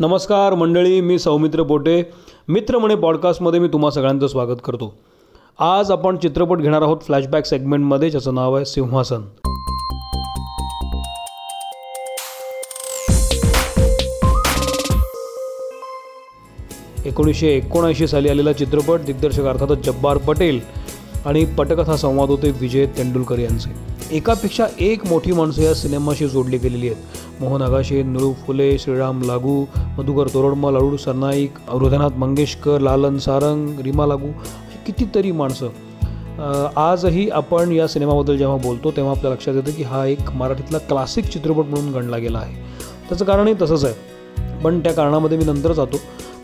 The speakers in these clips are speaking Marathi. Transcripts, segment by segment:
नमस्कार मंडळी मी सौमित्र पोटे. मित्रमणे पॉडकास्टमध्ये मी तुम्हा सगळ्यांचं स्वागत करतो. आज आपण चित्रपट घेणार आहोत फ्लॅशबॅक सेगमेंटमध्ये ज्याचं नाव आहे सिंहासन. एकोणीसशे एकोणऐंशी साली आलेला चित्रपट दिग्दर्शक अर्थातच जब्बार पटेल आणि पटकथा संवाद होते विजय तेंडुलकर यांचे. एकापेक्षा एक मोठी माणसं या सिनेमाशी जोडली गेलेली आहेत. मोहन आगाशे निळू फुले श्रीराम लागू मधुकर तोरडमल अरुण सरनाईक हृदयनाथ मंगेशकर लालन सारंग रीमा लागू कितीतरी माणसं. आजही आपण या सिनेमाबद्दल जेव्हा बोलतो तेव्हा आपल्या लक्षात येतं की हा एक मराठीतला क्लासिक चित्रपट म्हणून गणला गेला आहे. त्याचं कारणही तसंच आहे. पण त्या कारणामध्ये मी नंतर जातो.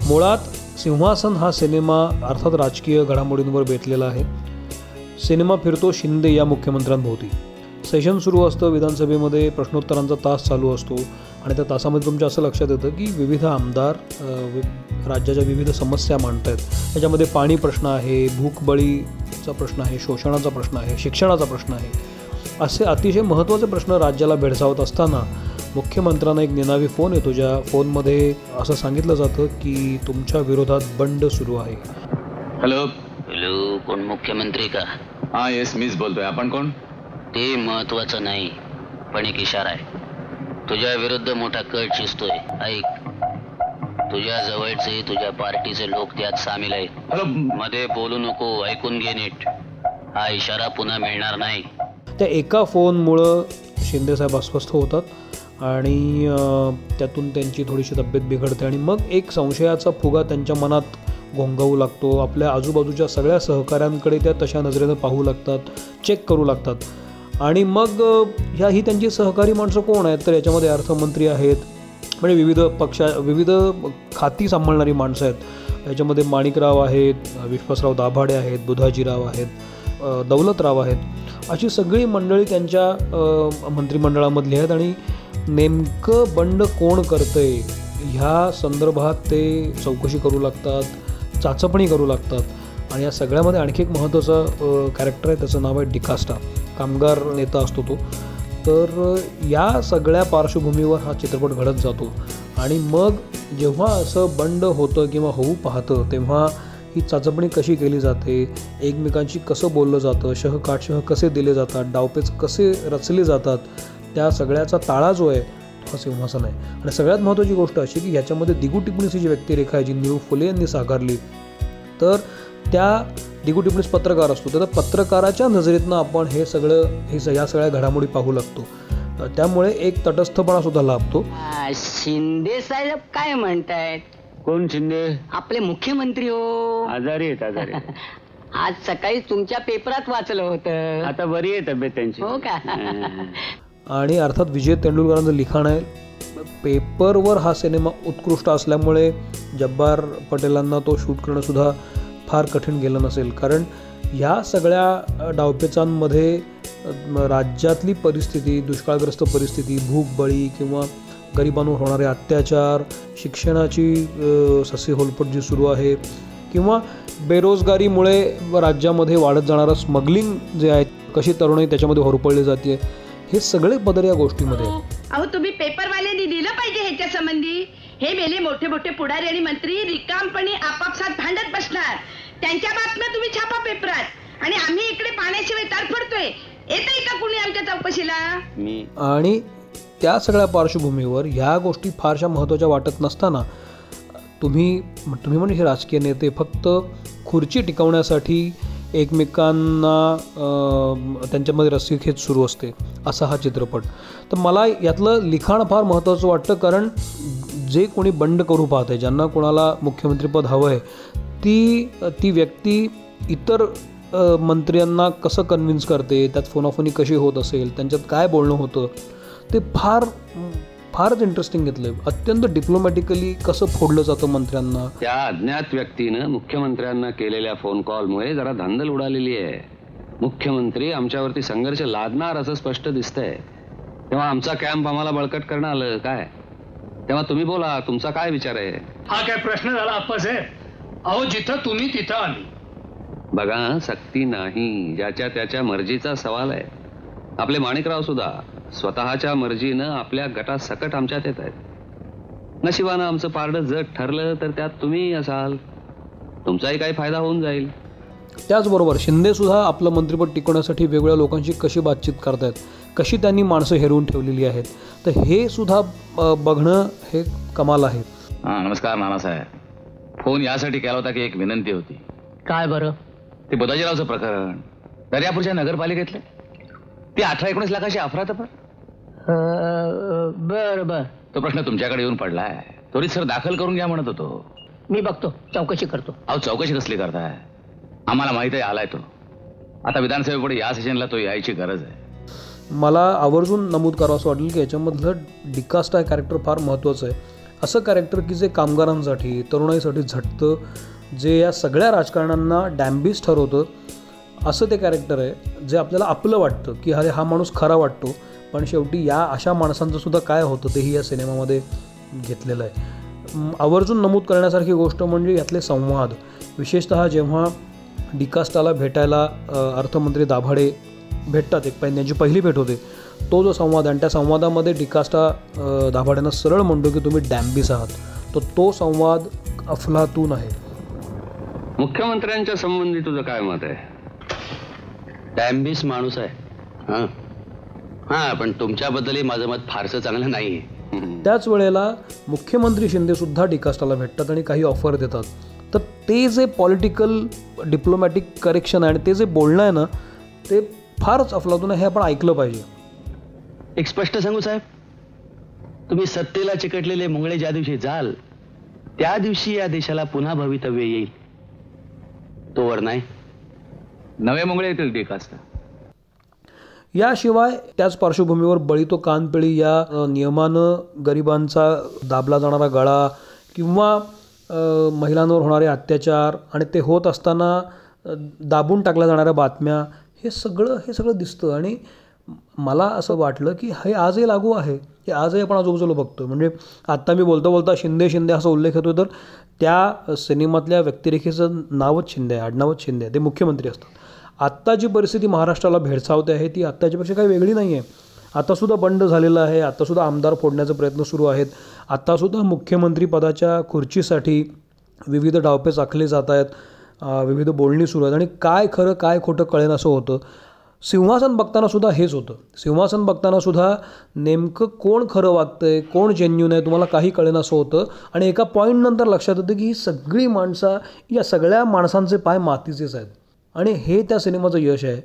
मुळात सिंहासन हा सिनेमा अर्थात राजकीय घडामोडींवर बेतलेला आहे. सिनेमा फिरतो शिंदे या मुख्यमंत्र्यांभोवती. सेशन सुरू असतं विधानसभेमध्ये प्रश्नोत्तरांचा तास चालू असतो आणि त्या तासामध्ये तुमच्या असं लक्षात येतं की विविध आमदार राज्याच्या विविध समस्या मांडत आहेत त्याच्यामध्ये पाणी प्रश्न आहे भूकबळीचा प्रश्न आहे शोषणाचा प्रश्न आहे शिक्षणाचा प्रश्न आहे. असे अतिशय महत्त्वाचे प्रश्न राज्याला भेडसावत असताना मुख्यमंत्र्यांना एक निनावी फोन येतो ज्या फोनमध्ये असं सांगितलं जातं की तुमच्या विरोधात बंड सुरू आहे. हॅलो. हॅलो कोण मुख्यमंत्री का? हा येस मीच बोलतोय. आपण कोण? ते महत्वाचं नाही पण एक इशारा आहे. तुझ्या विरुद्ध मोठा कट शिजतोय ऐक तुझ्या जवळचे तुझ्या पार्टीचे लोक त्यात सामील आहेत. मध्ये बोलू नको ऐकून घे नीट. हा इशारा पुन्हा मिळणार नाही. त्या एका फोनमुळं शिंदेसाहेब अस्वस्थ होतात आणि त्यातून त्यांची थोडीशी तब्येत बिघडते. आणि मग एक संशयाचा फुगा त्यांच्या मनात घोंगावू लागतो. आपल्या आजूबाजूच्या सगळ्या सहकाऱ्यांकडे त्या तशा नजरेनं पाहू लागतात चेक करू लागतात. आणि मग ह्या ही त्यांची सहकारी माणसं कोण आहेत? तर याच्यामध्ये अर्थमंत्री आहेत. म्हणजे विविध पक्षा विविध खाती सांभाळणारी माणसं आहेत. याच्यामध्ये माणिकराव आहेत विश्वासराव दाभाडे आहेत बुधाजीराव आहेत दौलतराव आहेत. अशी सगळी मंडळी त्यांच्या मंत्रिमंडळामधली आहेत. आणि नेमकं बंड कोण करतंय? ह्या संदर्भात ते चौकशी करू लागतात. चाचपणी करू लागतात. आणि या सगळ्यामध्ये आणखी एक महत्त्वाचं कॅरेक्टर आहे त्याचं नाव आहे डिकास्टा. कामगार नेता असतो तो. तर या सगळ्या पार्श्वभूमीवर हा चित्रपट घडत जातो. आणि मग जेव्हा असं बंड होतं किंवा होऊ पाहतं तेव्हा ही चाचपणी कशी केली जाते एकमेकांशी कसं बोललं जातं शह काटशह कसे दिले जातात डावपेच कसे रचले जातात त्या सगळ्याचा ताळा जो आहे सिंहासन आहे. आणि सगळ्यात महत्त्वाची गोष्ट अशी की ह्याच्यामध्ये दिगू टिप्पणीची जी व्यक्तिरेखा आहे जी निळू फुले यांनी साकारली तर त्या दिगू टिप्पणीस पत्रकार असतो. तर पत्रकाराच्या नजरेतनं आपण हे सगळं हे या सगळ्या घडामोडी पाहू लागतो. त्यामुळे एक तटस्थपणा सुद्धा लाभतो. शिंदे साहेब काय म्हणतायत? कोण शिंदे? आपले मुख्यमंत्री हो. आजारी आहेत आजारी. आज सकाळी तुमच्या पेपरात वाचलं होतं. आता बरी आहे तब्येत त्यांची. हो का. आणि अर्थात विजय तेंडुलकरांचं लिखाण आहे. पेपरवर हा सिनेमा उत्कृष्ट असल्यामुळे जब्बार पटेलांना तो शूट करणंसुद्धा फार कठीण गेलं नसेल. कारण ह्या सगळ्या डावपेचांमध्ये राज्यातली परिस्थिती दुष्काळग्रस्त परिस्थिती भूकबळी किंवा गरिबांवर होणारे अत्याचार शिक्षणाची अ, होलपट जी सुरू आहे किंवा बेरोजगारीमुळे राज्यामध्ये वाढत जाणारं स्मगलिंग जे आहे कशी तरुणाई त्याच्यामध्ये होरपळली जाते हे सगळे पदर या गोष्टीमध्ये. आहेत. अहो तुम्ही पेपरवाल्यांनी दिलं पाहिजे ह्याच्या संबंधी हे मेले मोठे मोठे पुढारी आणि मंत्री रिकामपणे आपापसात भांडत बसणार. त्यांच्या बातम्या तुम्ही छापा पेपरात. आणि आम्ही इकडे पाण्याशिवाय तारफडतोय येतंय का कुणी आमच्या चौकशीला? मी आणि त्या सगळ्या पार्श्वभूमीवर ह्या गोष्टी फारशा महत्त्वाच्या वाटत नसताना तुम्ही तुम्ही म्हणजे हे राजकीय नेते फक्त खुर्ची टिकवण्यासाठी एकमेकांना त्यांच्यामध्ये रस्सीखेच सुरू असते असा हा चित्रपट. तर मला यातलं लिखाण फार महत्त्वाचं वाटतं कारण जे कोणी बंड करू पाहते ज्यांना कोणाला मुख्यमंत्रीपद हवं आहे ती ती व्यक्ती इतर मंत्र्यांना कसं कन्व्हिन्स करते त्यात फोनाफोनी कशी होत असेल त्यांच्यात काय बोलणं होतं ते फार फारच इंटरेस्टिंग घेतलं अत्यंत डिप्लोमॅटिकली कसं फोडलं जातं मंत्र्यांना? त्या अज्ञात व्यक्तीनं मुख्यमंत्र्यांना केलेल्या फोन कॉलमुळे जरा धांदल उडालेली आहे. मुख्यमंत्री आमच्यावरती संघर्ष लादणार असं स्पष्ट दिसतंय. तेव्हा आमचा कॅम्प आम्हाला बळकट करणं आलं काय? तेव्हा तुम्ही बोला तुमचा काय विचार आहे? हा काय प्रश्न झाला आप्पासाहेब? अहो जिथं तुम्ही तिथं आम्ही. बघा सक्ती नाही ज्याच्या त्याच्या मर्जीचा सवाल आहे. आपले माणिकराव सुद्धा. स्वतःच्या मर्जीनं आपल्या गटात सकट आमच्यात येत आहेत. नशिबानं आमचं पारडं जट ठरलं तर त्यात तुम्ही असाल. तुमचाही काही फायदा होऊन जाईल. त्याचबरोबर शिंदेसुद्धा आपलं मंत्रिपद टिकवण्यासाठी वेगवेगळ्या लोकांशी कशी बातचीत करतायत कशी त्यांनी माणसं हेरवून ठेवलेली आहेत तर हे सुद्धा बघणं हे कमाल आहे. हा नमस्कार नानासाहेब. फोन यासाठी केला होता की एक विनंती होती. काय बरं? ते बुधाजीरावचं प्रकरण. दर्यापूरच्या नगरपालिकेतले? ती अठरा एकोणीस लाखाची अफरातफर? बर बर. तो प्रश्न तुमच्याकडे येऊन पडलाय. त्वरित सर दाखल करून घ्या म्हणत होतो. मी बघतो चौकशी करतो. अहो चौकशी कसली करताय? आम्हाला माहीत आहे आलाय तो. आता विधानसभेपुढे या सेशनला तो यायची गरज आहे. मला आवर्जून नमूद करावं असं वाटेल की याच्यामधलं डिकास्ट हा कॅरेक्टर फार महत्त्वाचं आहे. असं कॅरेक्टर की जे कामगारांसाठी तरुणाईसाठी झटतं जे या सगळ्या राजकारण्यांना डॅम्बिस ठरवतं असं ते कॅरेक्टर आहे जे आपल्याला आपलं वाटतं की अरे हा माणूस खरा वाटतो. पण शेवटी या अशा माणसांचं सुद्धा काय होतं तेही या सिनेमामध्ये घेतलेलं आहे. आवर्जून नमूद करण्यासारखी गोष्ट म्हणजे यातले संवाद. विशेषतः जेव्हा डिकास्टाला भेटायला अर्थमंत्री दाभाडे भेटतात एक पहिली त्यांची पहिली भेट होते तो जो संवाद आहे आणि त्या संवादामध्ये डिकास्टा अ, दाभाडेनं सरळ म्हणतो की तुम्ही डॅम्बिस आहात. तर तो संवाद अफलातून आहे. मुख्यमंत्र्यांच्या संबंधी तुझं काय मत आहे? डॅम्बिस माणूस आहे. हां. हां पण तुमच्याबद्दलही माझं मत फारसं चांगलं नाही आहे त्याच वेळेला मुख्यमंत्री शिंदेसुद्धा डिकास्टाला भेटतात आणि काही ऑफर देतात. तर ते जे पॉलिटिकल डिप्लोमॅटिक करेक्शन आहे आणि ते जे बोलणं आहे ना ते फारच अफलातून हे आपण ऐकलं पाहिजे. एक स्पष्ट सांगू साहेब. तुम्ही सत्तेला चिकटलेले मुंगळे ज्या दिवशी जाल त्या दिवशी या देशाला पुन्हा भवितव्य येईल. तोवर नाही. नवे मुंगळे येतील ते कास्त याशिवाय त्याच पार्श्वभूमीवर बळी तो कानपिळी या नियमानं गरिबांचा दाबला जाणारा गळा किंवा महिलांवर होणारे अत्याचार आणि ते होत असताना दाबून टाकल्या जाणाऱ्या बातम्या हे सगळं हे सगळं दिसतं. आणि मला असं वाटलं की हे आजही लागू आहे. हे आजही आपण आजूबाजूला बघतो म्हणजे आत्ता मी बोलता बोलता शिंदे शिंदे असा उल्लेख होतो तर त्या सिनेमातल्या व्यक्तिरेखेचं नावच शिंदे आहे आडनावच शिंदे आहे. ते मुख्यमंत्री असतात. आत्ता जी परिस्थिती महाराष्ट्राला भेडसावते आहे ती आत्ताच्यापेक्षा काही वेगळी नाही आहे आत्तासुद्धा बंड झालेलं आहे आत्तासुद्धा आमदार फोडण्याचे प्रयत्न सुरू आहेत. आत्तासुद्धा मुख्यमंत्रीपदाच्या खुर्चीसाठी विविध डावपेच आखले जात आहेत विविध बोलणी सुरू आहेत. आणि काय खरं काय खोटं कळेन असं होतं. सिंहासन बघतानासुद्धा हेच होतं. सिंहासन बघतानासुद्धा नेमकं कोण खरं वागतं आहे कोण जेन्युन आहे तुम्हाला काही कळेन असं होतं. आणि एका पॉईंटनंतर लक्षात येतं की ही सगळी माणसं या सगळ्या माणसांचे पाय मातीचेच आहेत. आणि हे त्या सिनेमाचं यश आहे.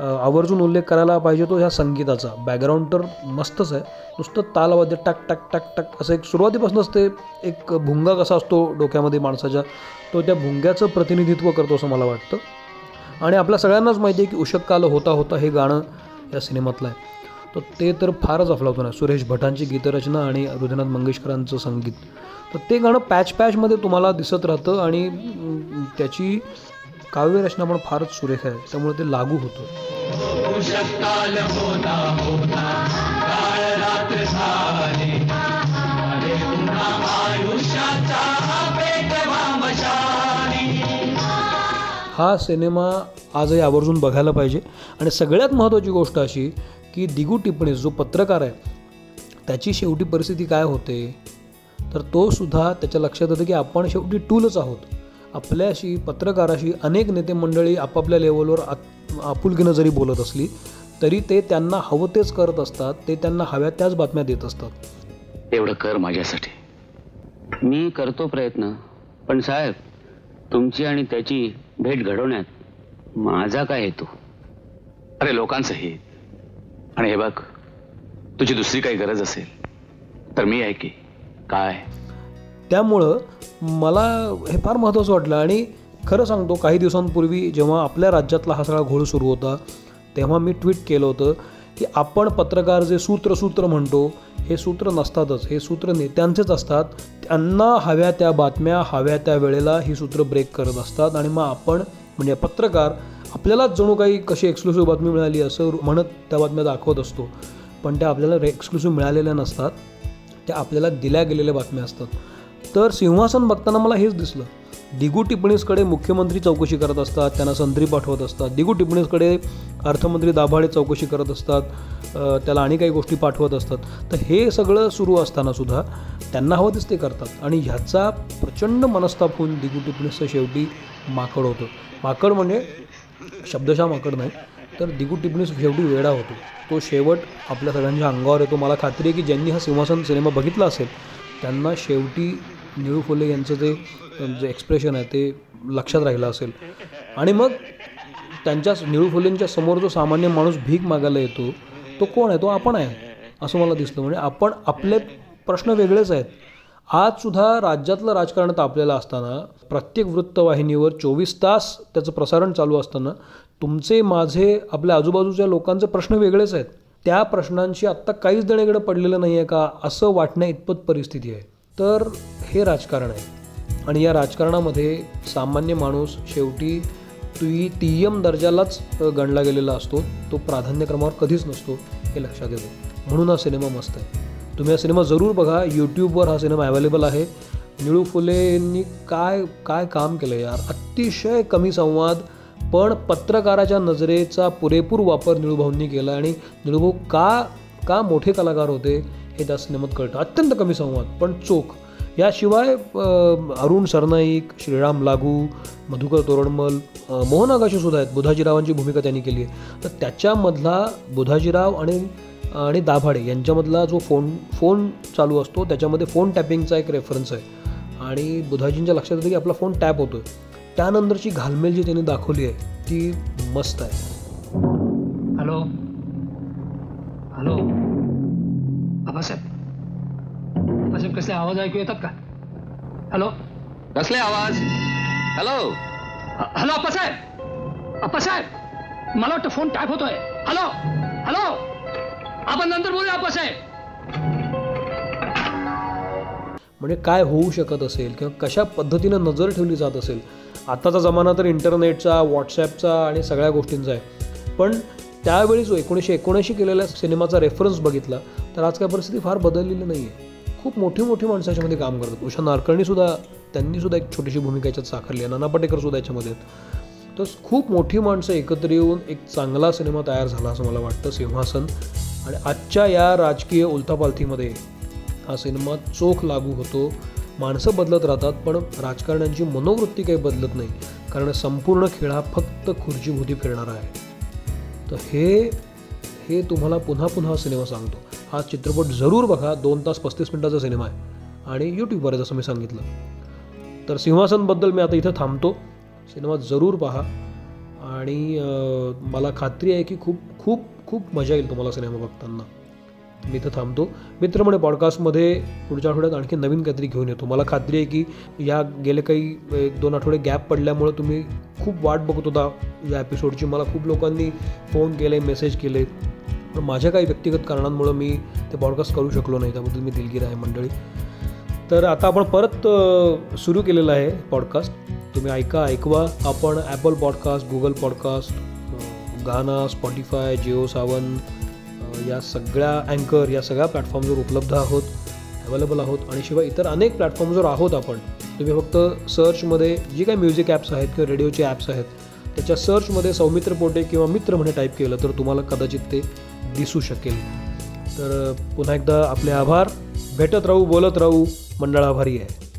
आवर्जून उल्लेख करायला पाहिजे तो ह्या संगीताचा. बॅकग्राऊंड तर मस्तच आहे. नुसतं तालवाद्य टाक टाक टाक टाक. असं एक सुरुवातीपासूनच ते एक भुंगा कसा असतो डोक्यामध्ये माणसाच्या तो त्या भुंग्याचं प्रतिनिधित्व करतो असं मला वाटतं. आणि आपल्या सगळ्यांनाच माहिती आहे की उषक काल होता होता हे गाणं या सिनेमातलं आहे. तर ते तर फारच अफलातून आहे. सुरेश भटांची गीतरचना आणि हृदयनाथ मंगेशकरांचं संगीत. तर ते गाणं पॅच पॅचमध्ये तुम्हाला दिसत राहतं आणि त्याची काव्यरचना पण फारच सुरेख आहे. त्यामुळे ते लागू होतं. हा सिनेमा आजही आवर्जून बघायला पाहिजे. आणि सगळ्यात महत्त्वाची गोष्ट अशी की दिगू टिपणे जो पत्रकार आहे त्याची शेवटी परिस्थिती काय होते? तर तो सुद्धा त्याच्या लक्षात येतं की आपण शेवटी टूलच आहोत. आपल्याशी पत्रकाराशी अनेक नेते मंडळी आपापल्या लेवलवर आत आपुलकीनं जरी बोलत असली तरी ते त्यांना हवं तेच करत असतात ते त्यांना हव्या त्याच बातम्या देत असतात. एवढं कर माझ्यासाठी. मी करतो प्रयत्न पण साहेब तुमची आणि त्याची भेट घडवण्यात माझा काय हेतू? अरे लोकांचं हे आणि हे बघ तुझी दुसरी काही गरज असेल तर मी आहे की काय? त्यामुळं मला हे फार महत्त्वाचं वाटलं आणि खरं सांगतो काही दिवसांपूर्वी जेव्हा आपल्या राज्यातला हा सगळा घोळ सुरू होता तेव्हा मी ट्विट केलं होतं की आपण पत्रकार जे सूत्रसूत्र म्हणतो हे सूत्र नसतातच हे सूत्र नेत्यांचेच असतात. त्यांना हव्या त्या बातम्या हव्या त्या वेळेला ही सूत्र ब्रेक करत असतात आणि मग आपण म्हणजे पत्रकार आपल्यालाच जणू काही कशी एक्सक्लुसिव्ह बातमी मिळाली असं म्हणत त्या बातम्या दाखवत असतो. पण त्या आपल्याला एक्सक्लुसिव्ह मिळालेल्या नसतात त्या आपल्याला दिल्या गेलेल्या बातम्या असतात. तर सिंहासन बघताना मला हेच दिसलं. दिगू टिप्पणीसकडे मुख्यमंत्री चौकशी करत असतात त्यांना संत्री पाठवत असतात. दिगू टिप्पणीसकडे अर्थमंत्री दाभाडे चौकशी करत असतात त्याला आणि काही गोष्टी पाठवत असतात. तर हे सगळं सुरू असताना सुद्धा त्यांना हवं तेच ते करतात. आणि ह्याचा प्रचंड मनस्ताप होऊन दिगू टिपणीसचं शेवटी माकड होतं. माकड म्हणजे शब्दशः माकड नाही तर दिगू टिप्पणीस शेवटी वेडा होतो. तो शेवट आपल्या सगळ्यांच्या अंगावर येतो. मला खात्री आहे की ज्यांनी हा सिंहासन सिनेमा बघितला असेल त्यांना शेवटी निळू फुले यांचं ते जे एक्सप्रेशन आहे ते लक्षात राहिलं असेल. आणि मग त्यांच्या निळू फुलेंच्या समोर जो सामान्य माणूस भीक मागायला येतो तो कोण आहे? तो आपण आहे असं मला दिसलं. म्हणजे आपण आपले प्रश्न वेगळेच आहेत. आजसुद्धा राज्यातलं राजकारण तापलेलं असताना प्रत्येक वृत्तवाहिनीवर चोवीस तास त्याचं प्रसारण चालू असताना तुमचे माझे आपल्या आजूबाजूच्या लोकांचे प्रश्न वेगळेच आहेत. त्या प्रश्नांशी आत्ता काहीच देणेकडे पडलेलं नाही आहे का? असं वाटण्या इतपत परिस्थिती आहे. तर हे राजकारण आहे. आणि या राजकारणामध्ये सामान्य माणूस शेवटी ती टीएम दर्जालाच गणला गेलेला असतो. तो प्राधान्यक्रमावर कधीच नसतो हे लक्षात येतं. म्हणून हा सिनेमा मस्त आहे. तुम्ही हा सिनेमा जरूर बघा. यूट्यूबवर हा सिनेमा अवेलेबल आहे. निळू फुलेंनी काय काय काम केलं यार? अतिशय कमी संवाद पण पत्रकाराच्या नजरेचा पुरेपूर वापर निळूभाऊंनी केला. आणि निळूभाऊ का का मोठे कलाकार होते? हे त्यास सिनेमात कळतं. अत्यंत कमी संवाद पण चोख. याशिवाय अरुण सरनाईक श्रीराम लागू मधुकर तोरणमल मोहन आगाशीसुद्धा आहेत. बुधाजीरावांची भूमिका त्यांनी केली आहे. तर त्याच्यामधला बुधाजीराव आणि आणि दाभाडे यांच्यामधला जो फोन फोन चालू असतो त्याच्यामध्ये फोन टॅपिंगचा एक रेफरन्स आहे. आणि बुधाजींच्या लक्षात येतं की आपला फोन टॅप होतो आहे त्यानंतरची घालमेल जी त्यांनी दाखवली आहे ती मस्त आहे. हॅलो. हॅलो. आबासाहेब आबासाहेब कसले आवाज ऐकू येतात का? हॅलो? कसले आवाज? हॅलो? हॅलो आप्पासाहेब! आप्पासाहेब! मला वाटतं फोन टॅप होतोय. हॅलो? हॅलो? आपण नंतर बोलूया आप्पासाहेब! म्हणजे काय होऊ शकत असेल किंवा कशा पद्धतीनं नजर ठेवली जात असेल? आताचा जमाना तर इंटरनेटचा व्हॉट्सॲपचा आणि सगळ्या गोष्टींचा आहे. पण त्यावेळी जो एकोणीसशे एकोणऐंशी केलेल्या सिनेमाचा रेफरन्स बघितला तर आज काय परिस्थिती फार बदललेली नाही आहे खूप मोठी मोठी माणसं याच्यामध्ये काम करतात. उषा नारकर्णीसुद्धा त्यांनीसुद्धा एक छोटीशी भूमिका याच्यात साकारली आहे. नाना पाटेकरसुद्धा याच्यामध्ये तर खूप मोठी माणसं एकत्र येऊन एक चांगला सिनेमा तयार झाला असं मला वाटतं सिंहासन. आणि आजच्या या राजकीय उलथापालथीमध्ये हा सिनेमा चोख लागू होतो. माणसं बदलत राहतात पण राजकारण्यांची मनोवृत्ती काही बदलत नाही. कारण संपूर्ण खेळ हा फक्त खुर्चीभोवती फिरणारा आहे. तर हे हे तुम्हाला पुन्हा पुन्हा सिनेमा सांगतो. हा चित्रपट जरूर बघा दोन तास पस्तीस मिनटाचा सिनेमा आहे. आणि यूट्यूबवर आहे जसं मी सांगितलं. तर सिंहासनबद्दल मी आता इथं थांबतो. सिनेमा जरूर पहा. आणि मला खात्री आहे की खूप खूप खूप मजा येईल तुम्हाला सिनेमा बघताना. मी इथं थांबतो. मित्रमणे पॉडकास्टमध्ये पुढच्या आठवड्यात आणखी नवीन काहीतरी घेऊन येतो. मला खात्री आहे की या गेले काही एक दोन आठवडे गॅप पडल्यामुळे तुम्ही खूप वाट बघत होता या एपिसोडची मला खूप लोकांनी फोन केले मेसेज केले. पण माझ्या काही व्यक्तिगत कारणांमुळं मी ते पॉडकास्ट करू शकलो नाही. त्याबद्दल मी दिलगीर आहे मंडळी. तर आता आपण परत सुरू केलेलं आहे पॉडकास्ट तुम्ही ऐका ऐकवा. आपण Apple podcast Google podcast Gaana Spotify Jio Saavn या सगळ्या अँकर या सगळ्या प्लॅटफॉर्मवर उपलब्ध आहोत. अवेलेबल आहोत. आणि शिवाय इतर अनेक प्लॅटफॉर्मवर आहोत आपण. तुम्ही फक्त सर्चमध्ये जी काही म्युझिक ॲप्स आहेत किंवा रेडिओचे ॲप्स आहेत त्याच्या सर्चमध्ये सौमित्र पोटे किंवा मित्र म्हणे टाईप केलं तर तुम्हाला कदाचित ते दिसू शकेल. तर पुन्हा एकदा आपले आभार. भेटत राहू बोलत राहू. मंडळ आभारी आहे.